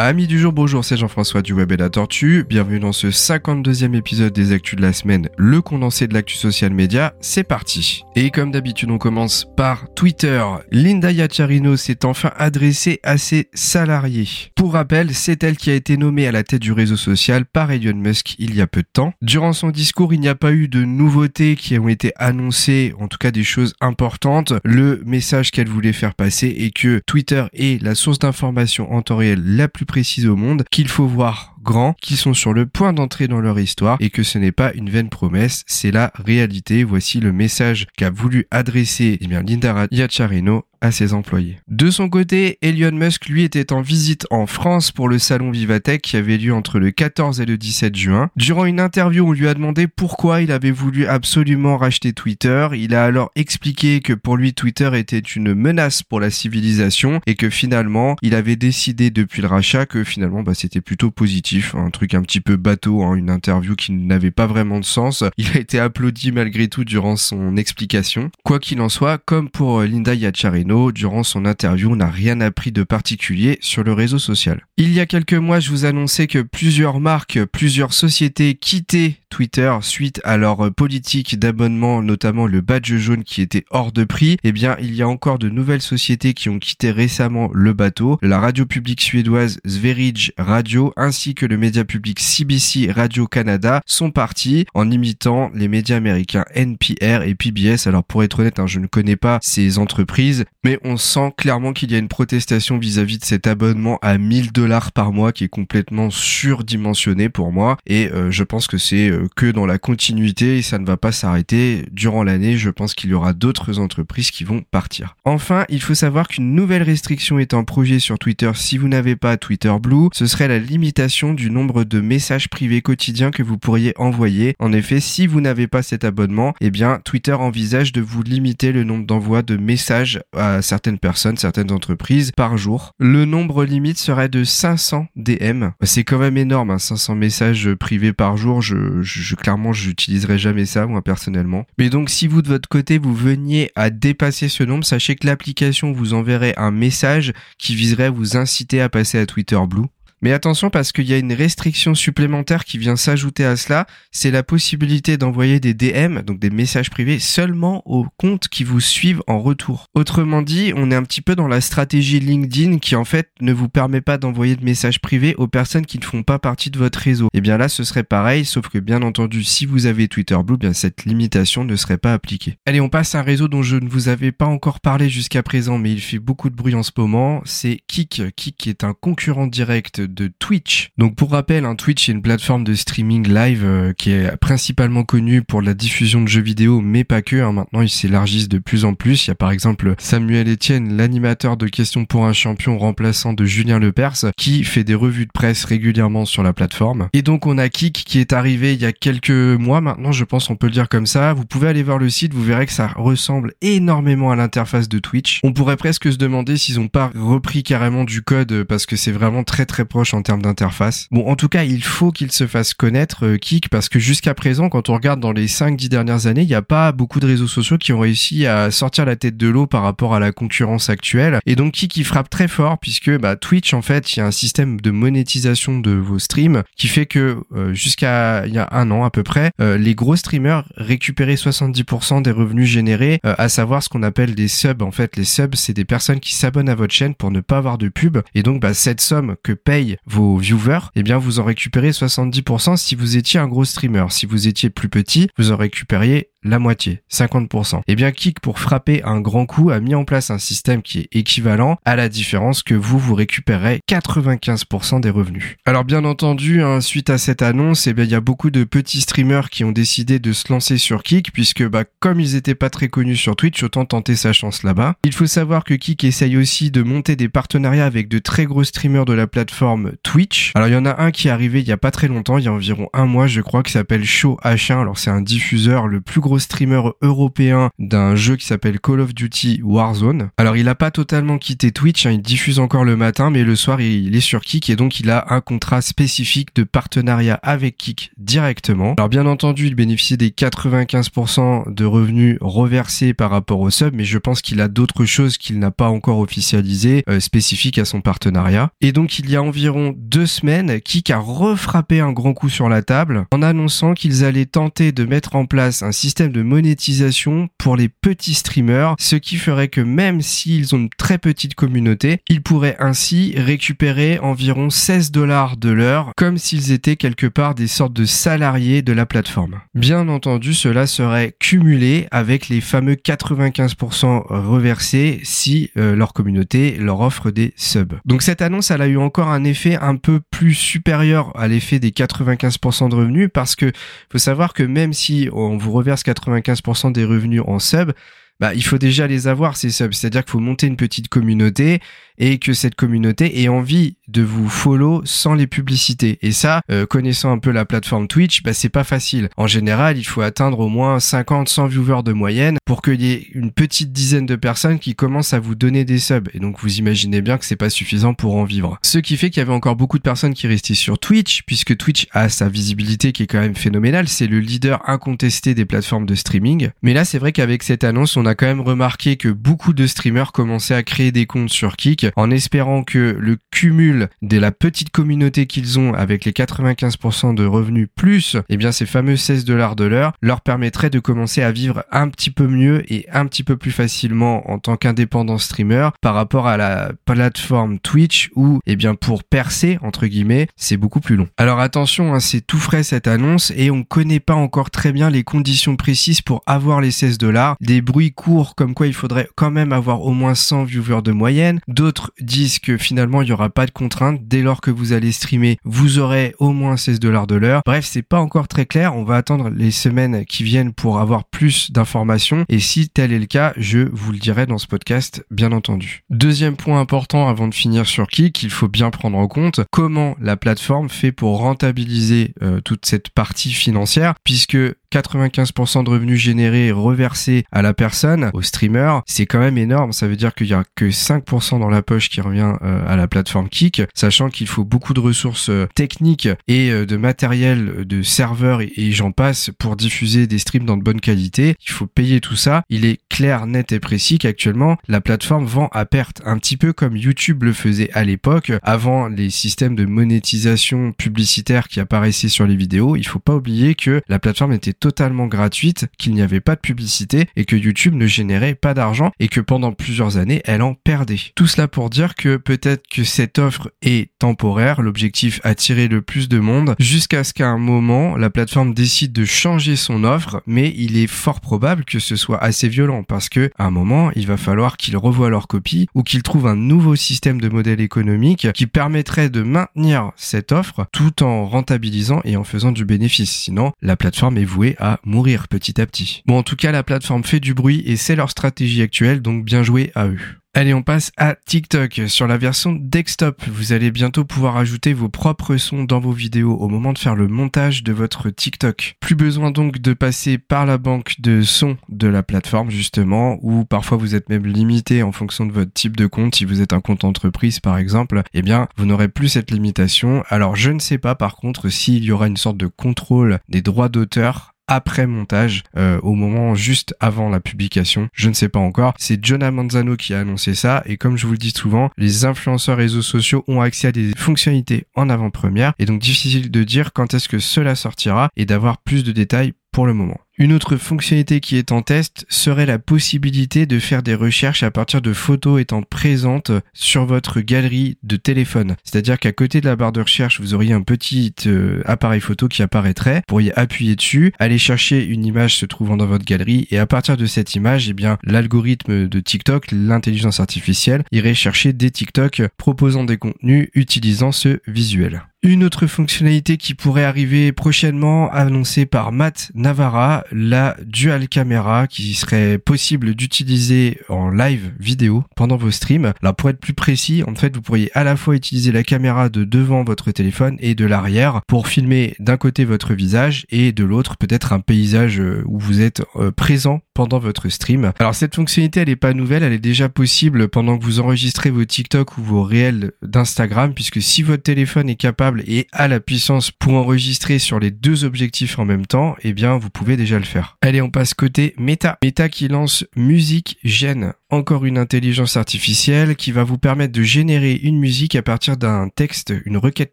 Amis du jour, bonjour, c'est Jean-François du Web et la Tortue. Bienvenue dans ce 52e épisode des Actus de la semaine, le condensé de l'actu social média. C'est parti. Et comme d'habitude, on commence par Twitter. Linda Yacharino s'est enfin adressée à ses salariés. Pour rappel, c'est elle qui a été nommée à la tête du réseau social par Elon Musk il y a peu de temps. Durant son discours, il n'y a pas eu de nouveautés qui ont été annoncées, en tout cas des choses importantes. Le message qu'elle voulait faire passer est que Twitter est la source d'information en temps réel la plus précise au monde, qu'il faut voir grand, qui sont sur le point d'entrer dans leur histoire et que ce n'est pas une vaine promesse, c'est la réalité. Voici le message qu'a voulu adresser eh bien, Linda Yacharino à ses employés. De son côté, Elon Musk lui était en visite en France pour le salon Vivatech qui avait lieu entre le 14 et le 17 juin. Durant une interview, on lui a demandé pourquoi il avait voulu absolument racheter Twitter. Il a alors expliqué que pour lui Twitter était une menace pour la civilisation et que finalement il avait décidé depuis le rachat que finalement bah, c'était plutôt positif, un truc un petit peu bateau, hein, une interview qui n'avait pas vraiment de sens. Il a été applaudi malgré tout durant son explication. Quoi qu'il en soit, comme pour Linda Yacharino, durant son interview, n'a rien appris de particulier sur le réseau social. Il y a quelques mois, je vous annonçais que plusieurs marques, plusieurs sociétés quittaient Twitter suite à leur politique d'abonnement, notamment le badge jaune qui était hors de prix. Eh bien, il y a encore de nouvelles sociétés qui ont quitté récemment le bateau. La radio publique suédoise Sverige Radio ainsi que le média public CBC Radio Canada sont partis en imitant les médias américains NPR et PBS. Alors pour être honnête, hein, je ne connais pas ces entreprises, mais on sent clairement qu'il y a une protestation vis-à-vis de cet abonnement à 1000 dollars par mois qui est complètement surdimensionné pour moi et euh, je pense que c'est euh, que dans la continuité et ça ne va pas s'arrêter durant l'année. Je pense qu'il y aura d'autres entreprises qui vont partir. Enfin, il faut savoir qu'une nouvelle restriction est en projet sur Twitter si vous n'avez pas Twitter Blue, ce serait la limitation du nombre de messages privés quotidiens que vous pourriez envoyer. En effet, si vous n'avez pas cet abonnement, eh bien Twitter envisage de vous limiter le nombre d'envois de messages à certaines personnes, certaines entreprises par jour. Le nombre limite serait de 500 DM. C'est quand même énorme, 500 hein, messages privés par jour. Je, je clairement, j'utiliserai jamais ça moi personnellement. Mais donc, si vous de votre côté vous veniez à dépasser ce nombre, sachez que l'application vous enverrait un message qui viserait à vous inciter à passer à Twitter Blue. Mais attention parce qu'il y a une restriction supplémentaire qui vient s'ajouter à cela, c'est la possibilité d'envoyer des DM, donc des messages privés, seulement aux comptes qui vous suivent en retour. Autrement dit, on est un petit peu dans la stratégie LinkedIn qui en fait ne vous permet pas d'envoyer de messages privés aux personnes qui ne font pas partie de votre réseau. Et eh bien là, ce serait pareil, sauf que bien entendu, si vous avez Twitter Blue, bien cette limitation ne serait pas appliquée. Allez, on passe à un réseau dont je ne vous avais pas encore parlé jusqu'à présent, mais il fait beaucoup de bruit en ce moment. C'est Kik. Kik est un concurrent direct de Twitch. Donc pour rappel, un Twitch est une plateforme de streaming live euh, qui est principalement connue pour la diffusion de jeux vidéo, mais pas que. Hein. Maintenant, ils s'élargissent de plus en plus. Il y a par exemple Samuel Etienne, l'animateur de Questions pour un champion remplaçant de Julien Lepers, qui fait des revues de presse régulièrement sur la plateforme. Et donc on a Kik qui est arrivé il y a quelques mois maintenant, je pense on peut le dire comme ça. Vous pouvez aller voir le site, vous verrez que ça ressemble énormément à l'interface de Twitch. On pourrait presque se demander s'ils ont pas repris carrément du code parce que c'est vraiment très très proche en termes d'interface. Bon, en tout cas, il faut qu'il se fasse connaître, euh, Kik, parce que jusqu'à présent, quand on regarde dans les 5-10 dernières années, il n'y a pas beaucoup de réseaux sociaux qui ont réussi à sortir la tête de l'eau par rapport à la concurrence actuelle. Et donc, Kik, il frappe très fort, puisque bah, Twitch, en fait, il y a un système de monétisation de vos streams qui fait que euh, jusqu'à il y a un an à peu près, euh, les gros streamers récupéraient 70% des revenus générés, à savoir ce qu'on appelle des subs. En fait, les subs, c'est des personnes qui s'abonnent à votre chaîne pour ne pas avoir de pub. Et donc, bah, cette somme que paye vos viewers, eh bien vous en récupérez 70% si vous étiez un gros streamer. Si vous étiez plus petit, vous en récupériez la moitié, 50%. Et bien Kik, pour frapper un grand coup, a mis en place un système qui est équivalent à la différence que vous, vous récupérez 95% des revenus. Alors bien entendu, hein, suite à cette annonce, eh bien il y a beaucoup de petits streamers qui ont décidé de se lancer sur Kik, puisque bah, comme ils étaient pas très connus sur Twitch, autant tenter sa chance là-bas. Il faut savoir que Kik essaye aussi de monter des partenariats avec de très gros streamers de la plateforme Twitch. Alors il y en a un qui est arrivé il y a pas très longtemps, il y a environ un mois je crois, qui s'appelle Show H1. Alors c'est un diffuseur le plus gros gros streamer européen d'un jeu qui s'appelle Call of Duty Warzone. Alors il a pas totalement quitté Twitch, hein, il diffuse encore le matin, mais le soir il est sur Kik et donc il a un contrat spécifique de partenariat avec Kik directement. Alors bien entendu, il bénéficie des 95% de revenus reversés par rapport au sub, mais je pense qu'il a d'autres choses qu'il n'a pas encore officialisées euh, spécifiques à son partenariat. Et donc il y a environ deux semaines, Kik a refrappé un grand coup sur la table en annonçant qu'ils allaient tenter de mettre en place un système de monétisation pour les petits streamers, ce qui ferait que même s'ils ont une très petite communauté, ils pourraient ainsi récupérer environ 16 dollars de l'heure, comme s'ils étaient quelque part des sortes de salariés de la plateforme. Bien entendu, cela serait cumulé avec les fameux 95% reversés si euh, leur communauté leur offre des subs. Donc cette annonce, elle a eu encore un effet un peu plus supérieur à l'effet des 95% de revenus parce que faut savoir que même si on vous reverse 95% des revenus en sub, bah, il faut déjà les avoir ces subs. C'est-à-dire qu'il faut monter une petite communauté et que cette communauté ait envie de vous follow sans les publicités. Et ça, euh, connaissant un peu la plateforme Twitch, bah, c'est pas facile. En général, il faut atteindre au moins 50, 100 viewers de moyenne pour qu'il y ait une petite dizaine de personnes qui commencent à vous donner des subs. Et donc, vous imaginez bien que c'est pas suffisant pour en vivre. Ce qui fait qu'il y avait encore beaucoup de personnes qui restaient sur Twitch, puisque Twitch a sa visibilité qui est quand même phénoménale. C'est le leader incontesté des plateformes de streaming. Mais là, c'est vrai qu'avec cette annonce, on a quand même remarqué que beaucoup de streamers commençaient à créer des comptes sur Kik en espérant que le cumul de la petite communauté qu'ils ont avec les 95% de revenus plus, eh bien, ces fameux 16 dollars de l'heure leur permettrait de commencer à vivre un petit peu mieux et un petit peu plus facilement en tant qu'indépendant streamer par rapport à la plateforme Twitch où, eh bien, pour percer, entre guillemets, c'est beaucoup plus long. Alors attention, hein, c'est tout frais cette annonce et on connaît pas encore très bien les conditions précises pour avoir les 16 dollars. Des bruits courts comme quoi il faudrait quand même avoir au moins 100 viewers de moyenne. D'autres disent que finalement il n'y aura pas de Dès lors que vous allez streamer, vous aurez au moins 16 dollars de l'heure. Bref, c'est pas encore très clair. On va attendre les semaines qui viennent pour avoir plus d'informations. Et si tel est le cas, je vous le dirai dans ce podcast, bien entendu. Deuxième point important avant de finir sur Kik, qu'il faut bien prendre en compte, comment la plateforme fait pour rentabiliser euh, toute cette partie financière, puisque 95% de revenus générés reversés à la personne, au streamer, c'est quand même énorme. Ça veut dire qu'il y a que 5% dans la poche qui revient euh, à la plateforme Kik, sachant qu'il faut beaucoup de ressources euh, techniques et euh, de matériel, de serveurs et, j'en passe pour diffuser des streams dans de bonne qualité. Il faut payer tout ça. Il est clair, net et précis qu'actuellement, la plateforme vend à perte, un petit peu comme YouTube le faisait à l'époque, avant les systèmes de monétisation publicitaire qui apparaissaient sur les vidéos. Il faut pas oublier que la plateforme était totalement gratuite, qu'il n'y avait pas de publicité et que YouTube ne générait pas d'argent et que pendant plusieurs années, elle en perdait. Tout cela pour dire que peut-être que cette offre est temporaire, l'objectif attirer le plus de monde jusqu'à ce qu'à un moment, la plateforme décide de changer son offre, mais il est fort probable que ce soit assez violent parce que à un moment, il va falloir qu'ils revoient leur copie ou qu'ils trouvent un nouveau système de modèle économique qui permettrait de maintenir cette offre tout en rentabilisant et en faisant du bénéfice. Sinon, la plateforme est vouée à mourir petit à petit. Bon, en tout cas, la plateforme fait du bruit et c'est leur stratégie actuelle, donc bien joué à eux. Allez, on passe à TikTok. Sur la version desktop, vous allez bientôt pouvoir ajouter vos propres sons dans vos vidéos au moment de faire le montage de votre TikTok. Plus besoin donc de passer par la banque de sons de la plateforme justement, ou parfois vous êtes même limité en fonction de votre type de compte. Si vous êtes un compte entreprise par exemple, eh bien vous n'aurez plus cette limitation. Alors je ne sais pas par contre s'il y aura une sorte de contrôle des droits d'auteur après montage, euh, au moment juste avant la publication. Je ne sais pas encore. C'est Jonah Manzano qui a annoncé ça et comme je vous le dis souvent, les influenceurs réseaux sociaux ont accès à des fonctionnalités en avant-première et donc difficile de dire quand est-ce que cela sortira et d'avoir plus de détails pour le moment. Une autre fonctionnalité qui est en test serait la possibilité de faire des recherches à partir de photos étant présentes sur votre galerie de téléphone. C'est-à-dire qu'à côté de la barre de recherche, vous auriez un petit euh, appareil photo qui apparaîtrait. Vous pourriez appuyer dessus, aller chercher une image se trouvant dans votre galerie et à partir de cette image, eh bien, l'algorithme de TikTok, l'intelligence artificielle, irait chercher des TikTok proposant des contenus utilisant ce visuel. Une autre fonctionnalité qui pourrait arriver prochainement, annoncée par Matt Navarra, la dual camera qui serait possible d'utiliser en live vidéo pendant vos streams. Alors pour être plus précis, en fait, vous pourriez à la fois utiliser la caméra de devant votre téléphone et de l'arrière pour filmer d'un côté votre visage et de l'autre peut-être un paysage euh, où vous êtes euh, présent pendant votre stream. Alors cette fonctionnalité, elle n'est pas nouvelle, elle est déjà possible pendant que vous enregistrez vos TikTok ou vos réels d'Instagram, puisque si votre téléphone est capable et a la puissance pour enregistrer sur les deux objectifs en même temps, eh bien vous pouvez déjà le faire. Allez, on passe côté Meta. Meta qui lance Musique Gen encore une intelligence artificielle qui va vous permettre de générer une musique à partir d'un texte, une requête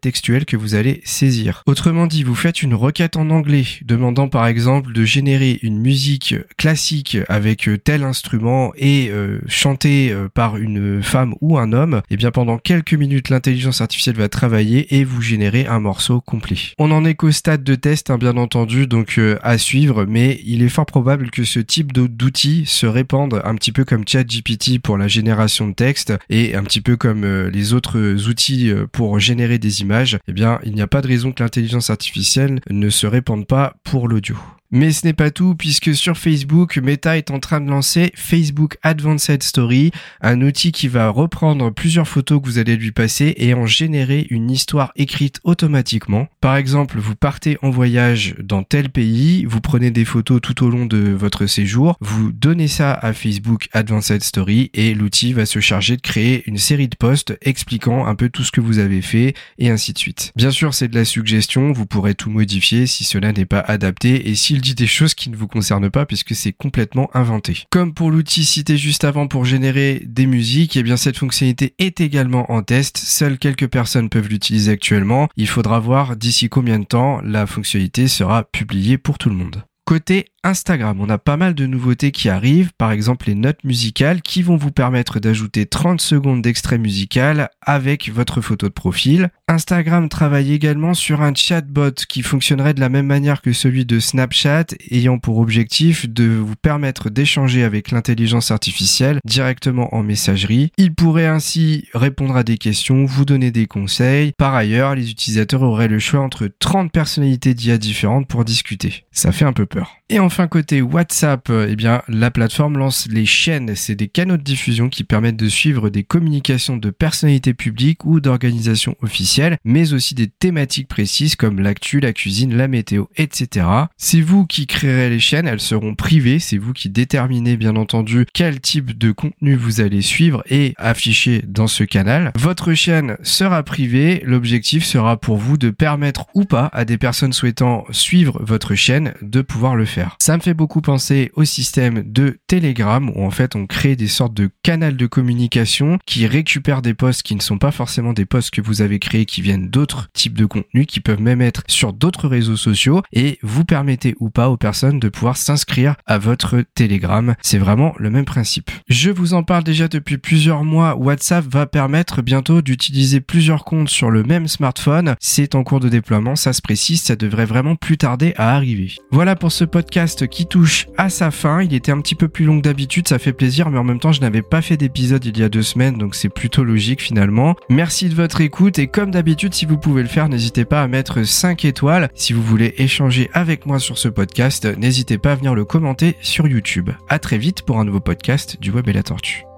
textuelle que vous allez saisir. Autrement dit, vous faites une requête en anglais demandant par exemple de générer une musique classique avec tel instrument et euh, chantée euh, par une femme ou un homme. Et eh bien pendant quelques minutes, l'intelligence artificielle va travailler et vous générer un morceau complet. On en est qu'au stade de test, hein, bien entendu, donc euh, à suivre, mais il est fort probable que ce type d'outils se répande un petit peu comme chat GPT pour la génération de texte et un petit peu comme euh, les autres outils euh, pour générer des images, eh bien, il n'y a pas de raison que l'intelligence artificielle ne se répande pas pour l'audio. Mais ce n'est pas tout puisque sur Facebook, Meta est en train de lancer Facebook Advanced Story, un outil qui va reprendre plusieurs photos que vous allez lui passer et en générer une histoire écrite automatiquement. Par exemple, vous partez en voyage dans tel pays, vous prenez des photos tout au long de votre séjour, vous donnez ça à Facebook Advanced Story et l'outil va se charger de créer une série de posts expliquant un peu tout ce que vous avez fait et ainsi de suite. Bien sûr, c'est de la suggestion, vous pourrez tout modifier si cela n'est pas adapté et si il dit des choses qui ne vous concernent pas puisque c'est complètement inventé. Comme pour l'outil cité juste avant pour générer des musiques, et eh bien cette fonctionnalité est également en test. Seules quelques personnes peuvent l'utiliser actuellement. Il faudra voir d'ici combien de temps la fonctionnalité sera publiée pour tout le monde. Côté Instagram, on a pas mal de nouveautés qui arrivent, par exemple les notes musicales qui vont vous permettre d'ajouter 30 secondes d'extrait musical avec votre photo de profil. Instagram travaille également sur un chatbot qui fonctionnerait de la même manière que celui de Snapchat, ayant pour objectif de vous permettre d'échanger avec l'intelligence artificielle directement en messagerie. Il pourrait ainsi répondre à des questions, vous donner des conseils. Par ailleurs, les utilisateurs auraient le choix entre 30 personnalités d'IA différentes pour discuter. Ça fait un peu peur. Et enfin côté WhatsApp, eh bien la plateforme lance les chaînes, c'est des canaux de diffusion qui permettent de suivre des communications de personnalités publiques ou d'organisations officielles, mais aussi des thématiques précises comme l'actu, la cuisine, la météo, etc. C'est vous qui créerez les chaînes, elles seront privées, c'est vous qui déterminez bien entendu quel type de contenu vous allez suivre et afficher dans ce canal. Votre chaîne sera privée, l'objectif sera pour vous de permettre ou pas à des personnes souhaitant suivre votre chaîne de pouvoir le faire. Ça me fait beaucoup penser au système de Telegram où en fait on crée des sortes de canaux de communication qui récupèrent des posts qui ne sont pas forcément des posts que vous avez créés qui viennent d'autres types de contenus qui peuvent même être sur d'autres réseaux sociaux et vous permettez ou pas aux personnes de pouvoir s'inscrire à votre Telegram. C'est vraiment le même principe. Je vous en parle déjà depuis plusieurs mois. WhatsApp va permettre bientôt d'utiliser plusieurs comptes sur le même smartphone. C'est en cours de déploiement, ça se précise, ça devrait vraiment plus tarder à arriver. Voilà pour ce podcast qui touche à sa fin. Il était un petit peu plus long que d'habitude, ça fait plaisir, mais en même temps, je n'avais pas fait d'épisode il y a deux semaines, donc c'est plutôt logique finalement. Merci de votre écoute et comme d'habitude, si vous pouvez le faire, n'hésitez pas à mettre 5 étoiles. Si vous voulez échanger avec moi sur ce podcast, n'hésitez pas à venir le commenter sur YouTube. À très vite pour un nouveau podcast du Web et la Tortue.